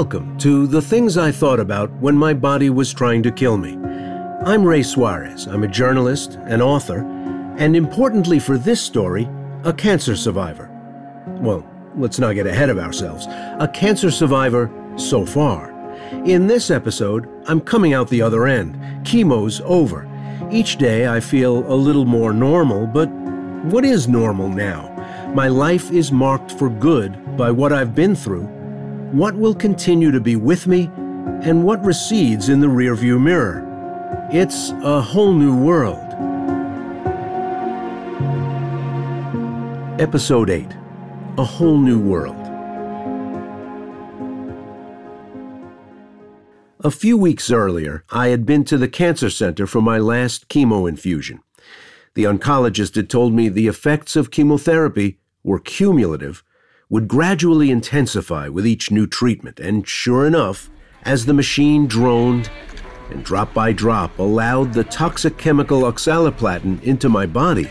Welcome to the things I thought about when my body was trying to kill me. I'm Ray Suarez. I'm a journalist, an author, and importantly for this story, a cancer survivor. Well, let's not get ahead of ourselves. A cancer survivor so far. In this episode, I'm coming out the other end. Chemo's over. Each day I feel a little more normal, but what is normal now? My life is marked for good by what I've been through what will continue to be with me, and what recedes in the rearview mirror. It's a whole new world. Episode 8 A Whole New World. A few weeks earlier, I had been to the cancer center for my last chemo infusion. The oncologist had told me the effects of chemotherapy were cumulative would gradually intensify with each new treatment, and sure enough, as the machine droned and drop by drop allowed the toxic chemical oxaliplatin into my body,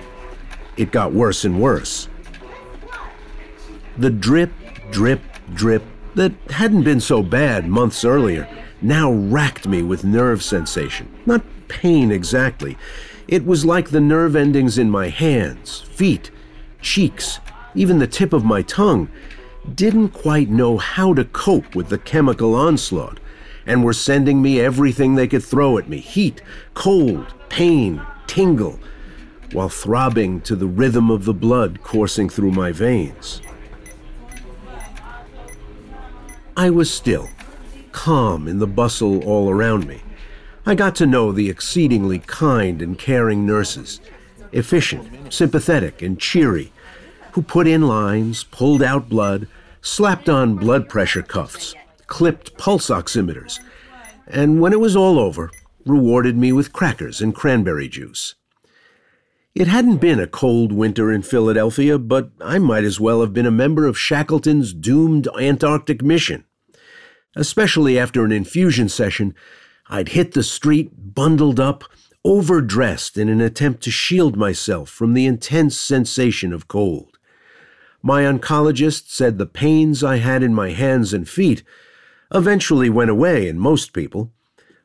it got worse and worse. The drip, drip, drip that hadn't been so bad months earlier now racked me with nerve sensation. Not pain exactly. It was like the nerve endings in my hands, feet, cheeks, even the tip of my tongue, didn't quite know how to cope with the chemical onslaught and were sending me everything they could throw at me heat, cold, pain, tingle, while throbbing to the rhythm of the blood coursing through my veins. I was still, calm in the bustle all around me. I got to know the exceedingly kind and caring nurses, efficient, sympathetic, and cheery, who put in lines, pulled out blood, slapped on blood pressure cuffs, clipped pulse oximeters, and when it was all over, rewarded me with crackers and cranberry juice. It hadn't been a cold winter in Philadelphia, but I might as well have been a member of Shackleton's doomed Antarctic mission. Especially after an infusion session, I'd hit the street bundled up, overdressed in an attempt to shield myself from the intense sensation of cold. My oncologist said the pains I had in my hands and feet eventually went away in most people.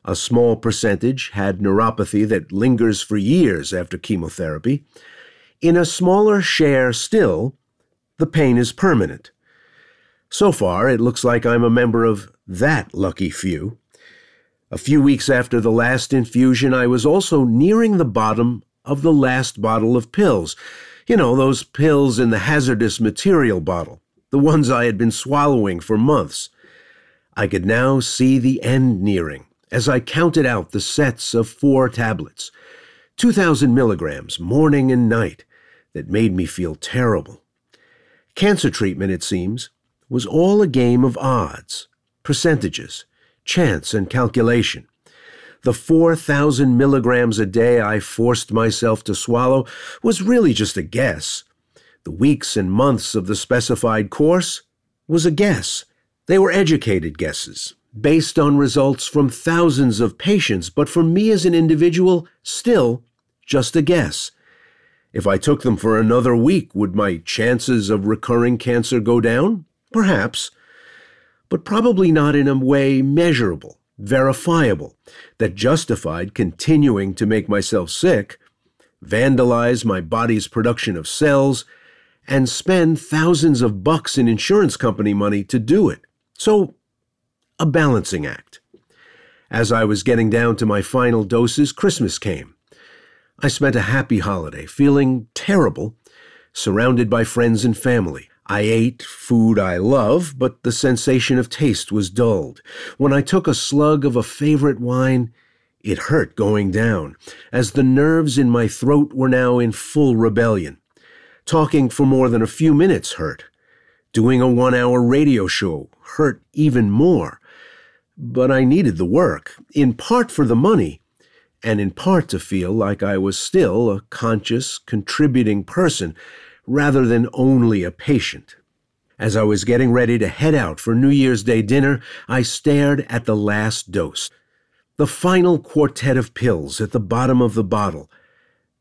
A small percentage had neuropathy that lingers for years after chemotherapy. In a smaller share still, the pain is permanent. So far, it looks like I'm a member of that lucky few. A few weeks after the last infusion, I was also nearing the bottom of the last bottle of pills you know, those pills in the hazardous material bottle, the ones I had been swallowing for months. I could now see the end nearing as I counted out the sets of four tablets, 2,000 milligrams morning and night, that made me feel terrible. Cancer treatment, it seems, was all a game of odds, percentages, chance, and calculation. The 4,000 milligrams a day I forced myself to swallow was really just a guess. The weeks and months of the specified course was a guess. They were educated guesses, based on results from thousands of patients, but for me as an individual, still just a guess. If I took them for another week, would my chances of recurring cancer go down? Perhaps, but probably not in a way measurable verifiable, that justified continuing to make myself sick, vandalize my body's production of cells, and spend thousands of bucks in insurance company money to do it. So, a balancing act. As I was getting down to my final doses, Christmas came. I spent a happy holiday, feeling terrible, surrounded by friends and family. I ate food I love, but the sensation of taste was dulled. When I took a slug of a favorite wine, it hurt going down, as the nerves in my throat were now in full rebellion. Talking for more than a few minutes hurt. Doing a one hour radio show hurt even more. But I needed the work, in part for the money, and in part to feel like I was still a conscious, contributing person rather than only a patient. As I was getting ready to head out for New Year's Day dinner, I stared at the last dose, the final quartet of pills at the bottom of the bottle,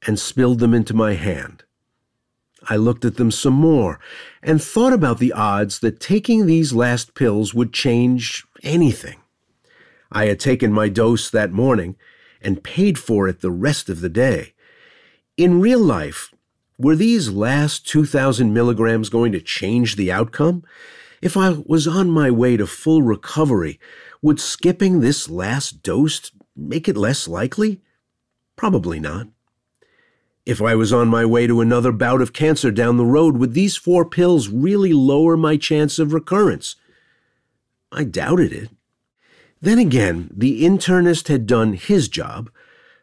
and spilled them into my hand. I looked at them some more and thought about the odds that taking these last pills would change anything. I had taken my dose that morning and paid for it the rest of the day. In real life, were these last 2,000 milligrams going to change the outcome? If I was on my way to full recovery, would skipping this last dose make it less likely? Probably not. If I was on my way to another bout of cancer down the road, would these four pills really lower my chance of recurrence? I doubted it. Then again, the internist had done his job,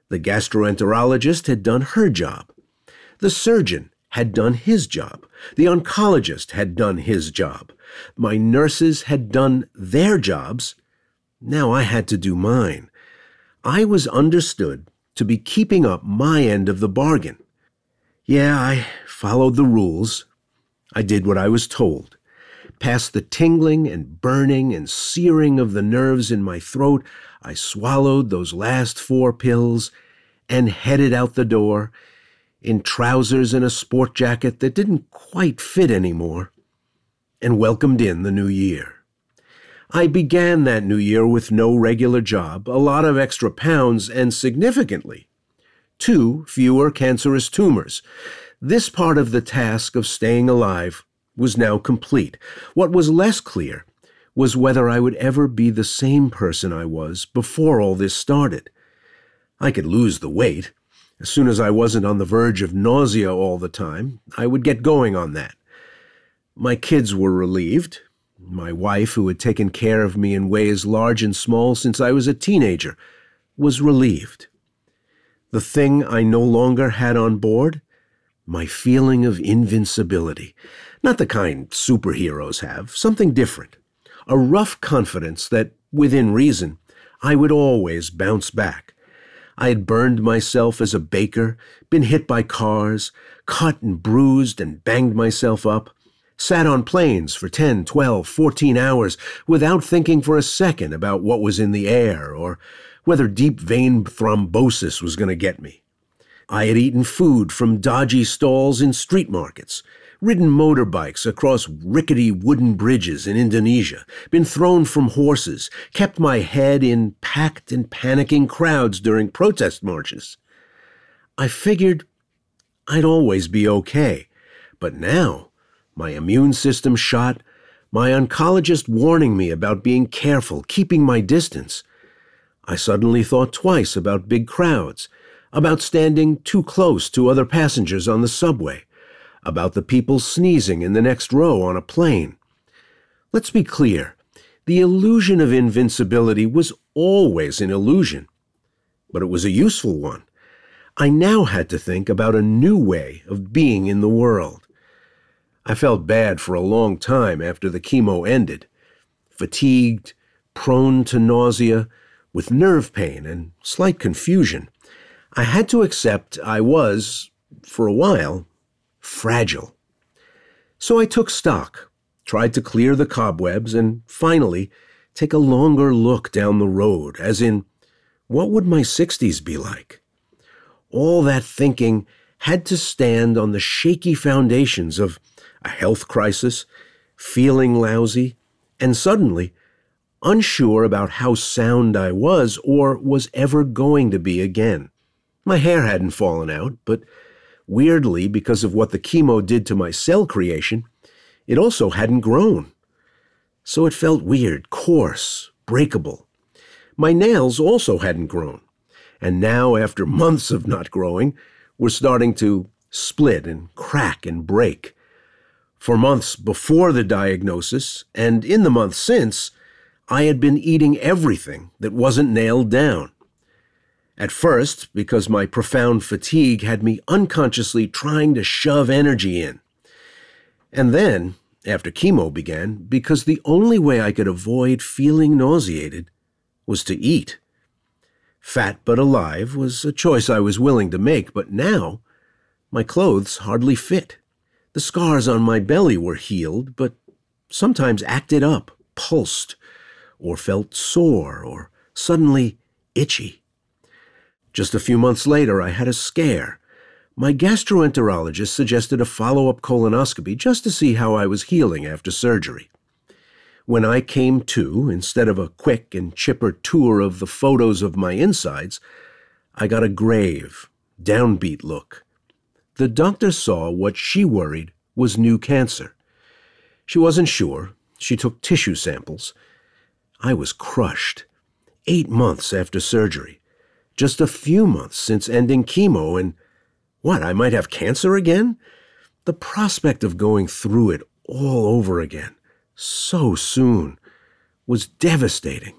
the gastroenterologist had done her job, the surgeon had done his job, the oncologist had done his job, my nurses had done their jobs. Now I had to do mine. I was understood to be keeping up my end of the bargain. Yeah, I followed the rules. I did what I was told. Past the tingling and burning and searing of the nerves in my throat, I swallowed those last four pills and headed out the door in trousers and a sport jacket that didn't quite fit anymore, and welcomed in the new year. I began that new year with no regular job, a lot of extra pounds, and significantly, two fewer cancerous tumors. This part of the task of staying alive was now complete. What was less clear was whether I would ever be the same person I was before all this started. I could lose the weight. As soon as I wasn't on the verge of nausea all the time, I would get going on that. My kids were relieved. My wife, who had taken care of me in ways large and small since I was a teenager, was relieved. The thing I no longer had on board? My feeling of invincibility. Not the kind superheroes have, something different. A rough confidence that, within reason, I would always bounce back. I had burned myself as a baker, been hit by cars, cut and bruised and banged myself up sat on planes for 10, 12, 14 hours without thinking for a second about what was in the air or whether deep vein thrombosis was going to get me. I had eaten food from dodgy stalls in street markets, ridden motorbikes across rickety wooden bridges in Indonesia, been thrown from horses, kept my head in packed and panicking crowds during protest marches. I figured I'd always be okay, but now my immune system shot, my oncologist warning me about being careful, keeping my distance. I suddenly thought twice about big crowds, about standing too close to other passengers on the subway, about the people sneezing in the next row on a plane. Let's be clear the illusion of invincibility was always an illusion, but it was a useful one. I now had to think about a new way of being in the world. I felt bad for a long time after the chemo ended. Fatigued, prone to nausea, with nerve pain and slight confusion. I had to accept I was, for a while, fragile. So I took stock, tried to clear the cobwebs, and finally take a longer look down the road, as in, what would my 60s be like? All that thinking had to stand on the shaky foundations of a health crisis, feeling lousy, and suddenly unsure about how sound I was or was ever going to be again. My hair hadn't fallen out, but weirdly, because of what the chemo did to my cell creation, it also hadn't grown. So it felt weird, coarse, breakable. My nails also hadn't grown, and now, after months of not growing, were starting to split and crack and break. For months before the diagnosis, and in the months since, I had been eating everything that wasn't nailed down. At first, because my profound fatigue had me unconsciously trying to shove energy in. And then, after chemo began, because the only way I could avoid feeling nauseated was to eat. Fat but alive was a choice I was willing to make, but now my clothes hardly fit. The scars on my belly were healed, but sometimes acted up, pulsed, or felt sore, or suddenly itchy. Just a few months later, I had a scare. My gastroenterologist suggested a follow up colonoscopy just to see how I was healing after surgery. When I came to, instead of a quick and chipper tour of the photos of my insides, I got a grave, downbeat look. The doctor saw what she worried was new cancer. She wasn't sure. She took tissue samples. I was crushed. Eight months after surgery. Just a few months since ending chemo, and what, I might have cancer again? The prospect of going through it all over again, so soon, was devastating.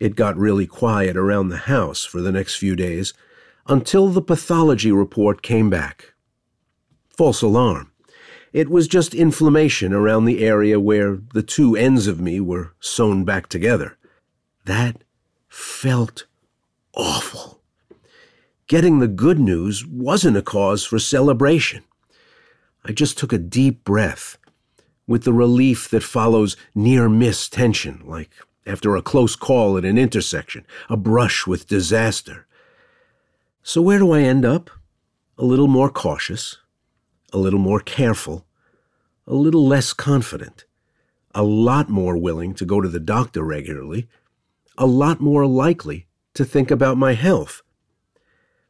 It got really quiet around the house for the next few days until the pathology report came back. False alarm. It was just inflammation around the area where the two ends of me were sewn back together. That felt awful. Getting the good news wasn't a cause for celebration. I just took a deep breath with the relief that follows near miss tension, like after a close call at an intersection, a brush with disaster. So, where do I end up? A little more cautious, a little more careful, a little less confident, a lot more willing to go to the doctor regularly, a lot more likely to think about my health.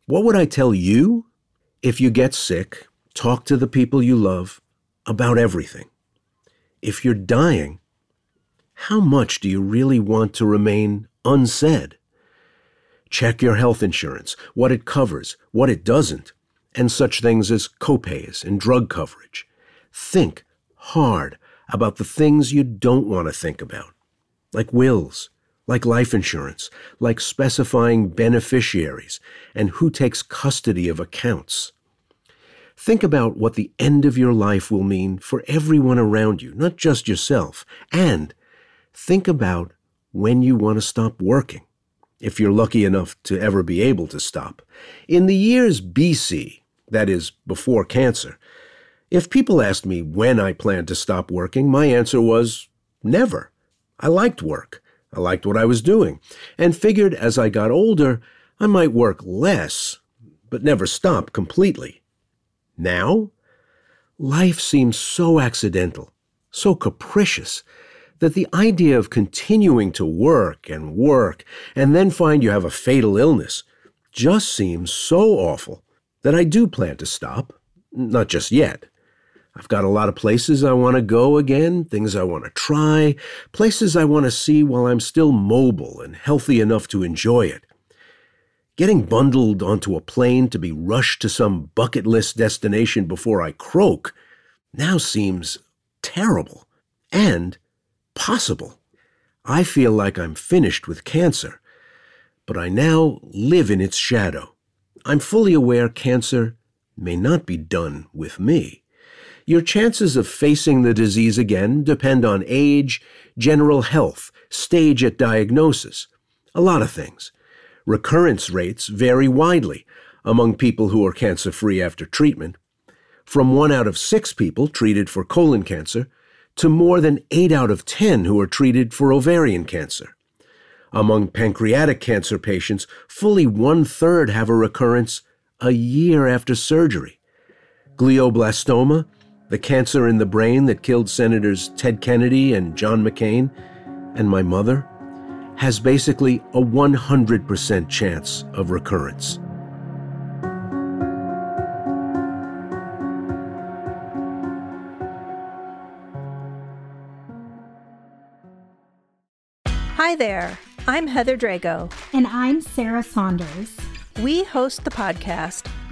What would I tell you? If you get sick, talk to the people you love about everything. If you're dying, how much do you really want to remain unsaid? Check your health insurance, what it covers, what it doesn't, and such things as copays and drug coverage. Think hard about the things you don't want to think about, like wills, like life insurance, like specifying beneficiaries and who takes custody of accounts. Think about what the end of your life will mean for everyone around you, not just yourself. And think about when you want to stop working, if you're lucky enough to ever be able to stop. In the years BC, that is, before cancer, if people asked me when I planned to stop working, my answer was never. I liked work. I liked what I was doing, and figured as I got older, I might work less, but never stop completely. Now, life seems so accidental, so capricious, that the idea of continuing to work and work and then find you have a fatal illness just seems so awful that I do plan to stop. Not just yet. I've got a lot of places I want to go again, things I want to try, places I want to see while I'm still mobile and healthy enough to enjoy it. Getting bundled onto a plane to be rushed to some bucket list destination before I croak now seems terrible and possible. I feel like I'm finished with cancer, but I now live in its shadow. I'm fully aware cancer may not be done with me. Your chances of facing the disease again depend on age, general health, stage at diagnosis, a lot of things. Recurrence rates vary widely among people who are cancer free after treatment, from one out of six people treated for colon cancer to more than eight out of ten who are treated for ovarian cancer. Among pancreatic cancer patients, fully one third have a recurrence a year after surgery. Glioblastoma the cancer in the brain that killed Senators Ted Kennedy and John McCain, and my mother, has basically a 100% chance of recurrence. Hi there, I'm Heather Drago. And I'm Sarah Saunders. We host the podcast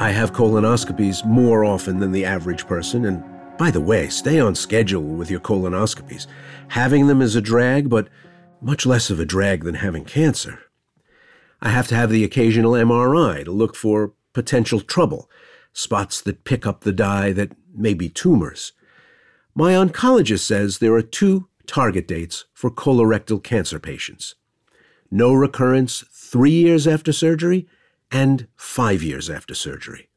I have colonoscopies more often than the average person, and by the way, stay on schedule with your colonoscopies. Having them is a drag, but much less of a drag than having cancer. I have to have the occasional MRI to look for potential trouble, spots that pick up the dye that may be tumors. My oncologist says there are two target dates for colorectal cancer patients no recurrence three years after surgery and five years after surgery.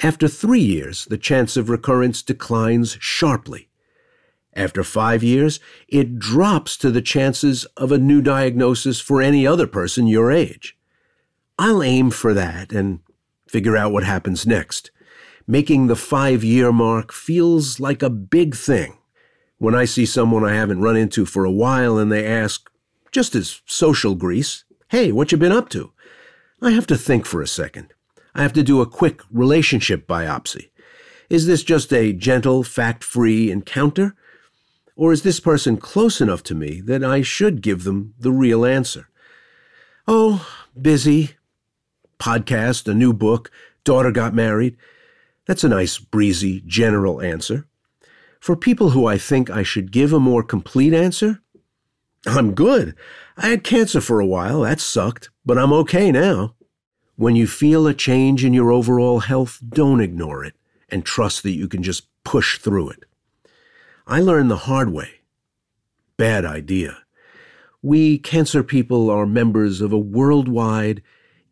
After three years, the chance of recurrence declines sharply. After five years, it drops to the chances of a new diagnosis for any other person your age. I'll aim for that and figure out what happens next. Making the five year mark feels like a big thing. When I see someone I haven't run into for a while and they ask, just as social grease, hey, what you been up to? I have to think for a second. I have to do a quick relationship biopsy. Is this just a gentle, fact free encounter? Or is this person close enough to me that I should give them the real answer? Oh, busy. Podcast, a new book, daughter got married. That's a nice, breezy, general answer. For people who I think I should give a more complete answer, I'm good. I had cancer for a while. That sucked, but I'm okay now. When you feel a change in your overall health, don't ignore it and trust that you can just push through it. I learned the hard way. Bad idea. We cancer people are members of a worldwide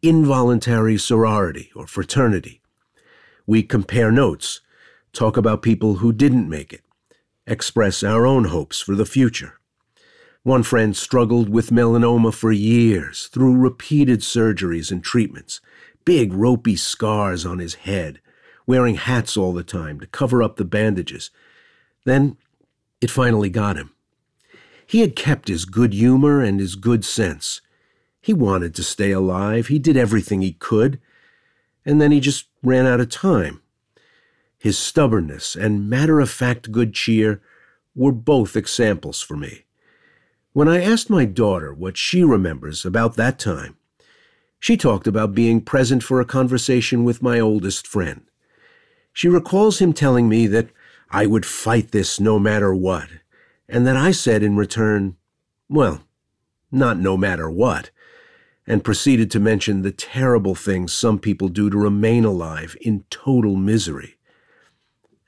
involuntary sorority or fraternity. We compare notes, talk about people who didn't make it, express our own hopes for the future. One friend struggled with melanoma for years through repeated surgeries and treatments, big ropey scars on his head, wearing hats all the time to cover up the bandages. Then it finally got him. He had kept his good humor and his good sense. He wanted to stay alive. He did everything he could. And then he just ran out of time. His stubbornness and matter of fact good cheer were both examples for me. When I asked my daughter what she remembers about that time, she talked about being present for a conversation with my oldest friend. She recalls him telling me that I would fight this no matter what, and that I said in return, well, not no matter what, and proceeded to mention the terrible things some people do to remain alive in total misery.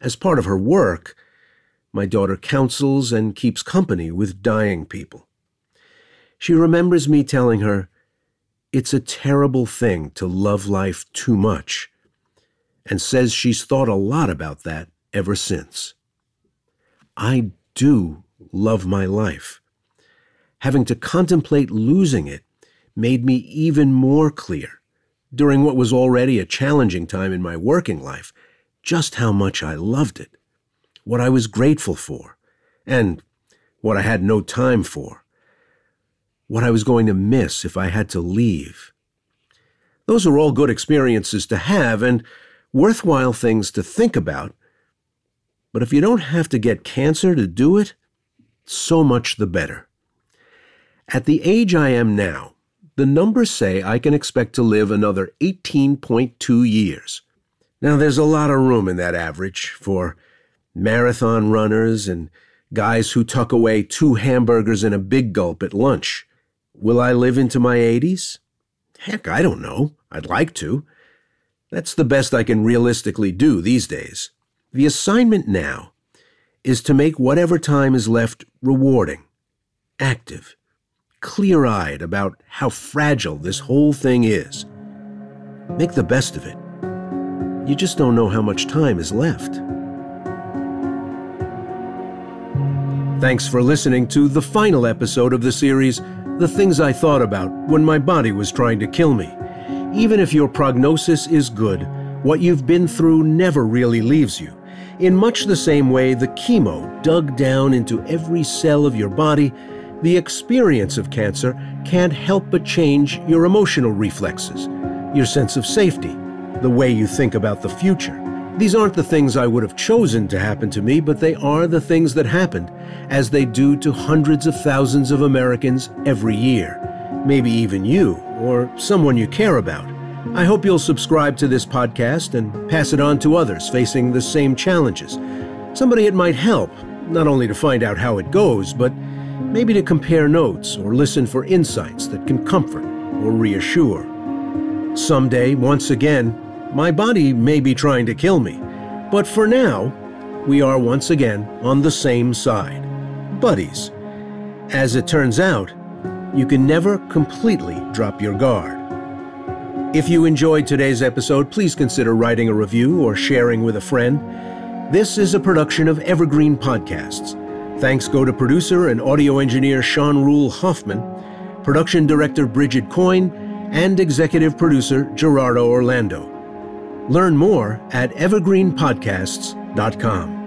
As part of her work, my daughter counsels and keeps company with dying people. She remembers me telling her, It's a terrible thing to love life too much, and says she's thought a lot about that ever since. I do love my life. Having to contemplate losing it made me even more clear, during what was already a challenging time in my working life, just how much I loved it what I was grateful for, and what I had no time for, what I was going to miss if I had to leave. Those are all good experiences to have and worthwhile things to think about. But if you don't have to get cancer to do it, so much the better. At the age I am now, the numbers say I can expect to live another 18.2 years. Now, there's a lot of room in that average for marathon runners, and guys who tuck away two hamburgers and a big gulp at lunch. Will I live into my 80s? Heck, I don't know. I'd like to. That's the best I can realistically do these days. The assignment now is to make whatever time is left rewarding, active, clear eyed about how fragile this whole thing is. Make the best of it. You just don't know how much time is left. Thanks for listening to the final episode of the series, The Things I Thought About When My Body Was Trying to Kill Me. Even if your prognosis is good, What you've been through never really leaves you. In much the same way the chemo dug down into every cell of your body, the experience of cancer can't help but change your emotional reflexes, your sense of safety, the way you think about the future. These aren't the things I would have chosen to happen to me, but they are the things that happened, as they do to hundreds of thousands of Americans every year. Maybe even you, or someone you care about. I hope you'll subscribe to this podcast and pass it on to others facing the same challenges. Somebody it might help, not only to find out how it goes, but maybe to compare notes or listen for insights that can comfort or reassure. Someday, once again, my body may be trying to kill me, but for now, we are once again on the same side buddies. As it turns out, you can never completely drop your guard. If you enjoyed today's episode, please consider writing a review or sharing with a friend. This is a production of Evergreen Podcasts. Thanks go to producer and audio engineer Sean Rule Hoffman, production director Bridget Coyne, and executive producer Gerardo Orlando. Learn more at evergreenpodcasts.com.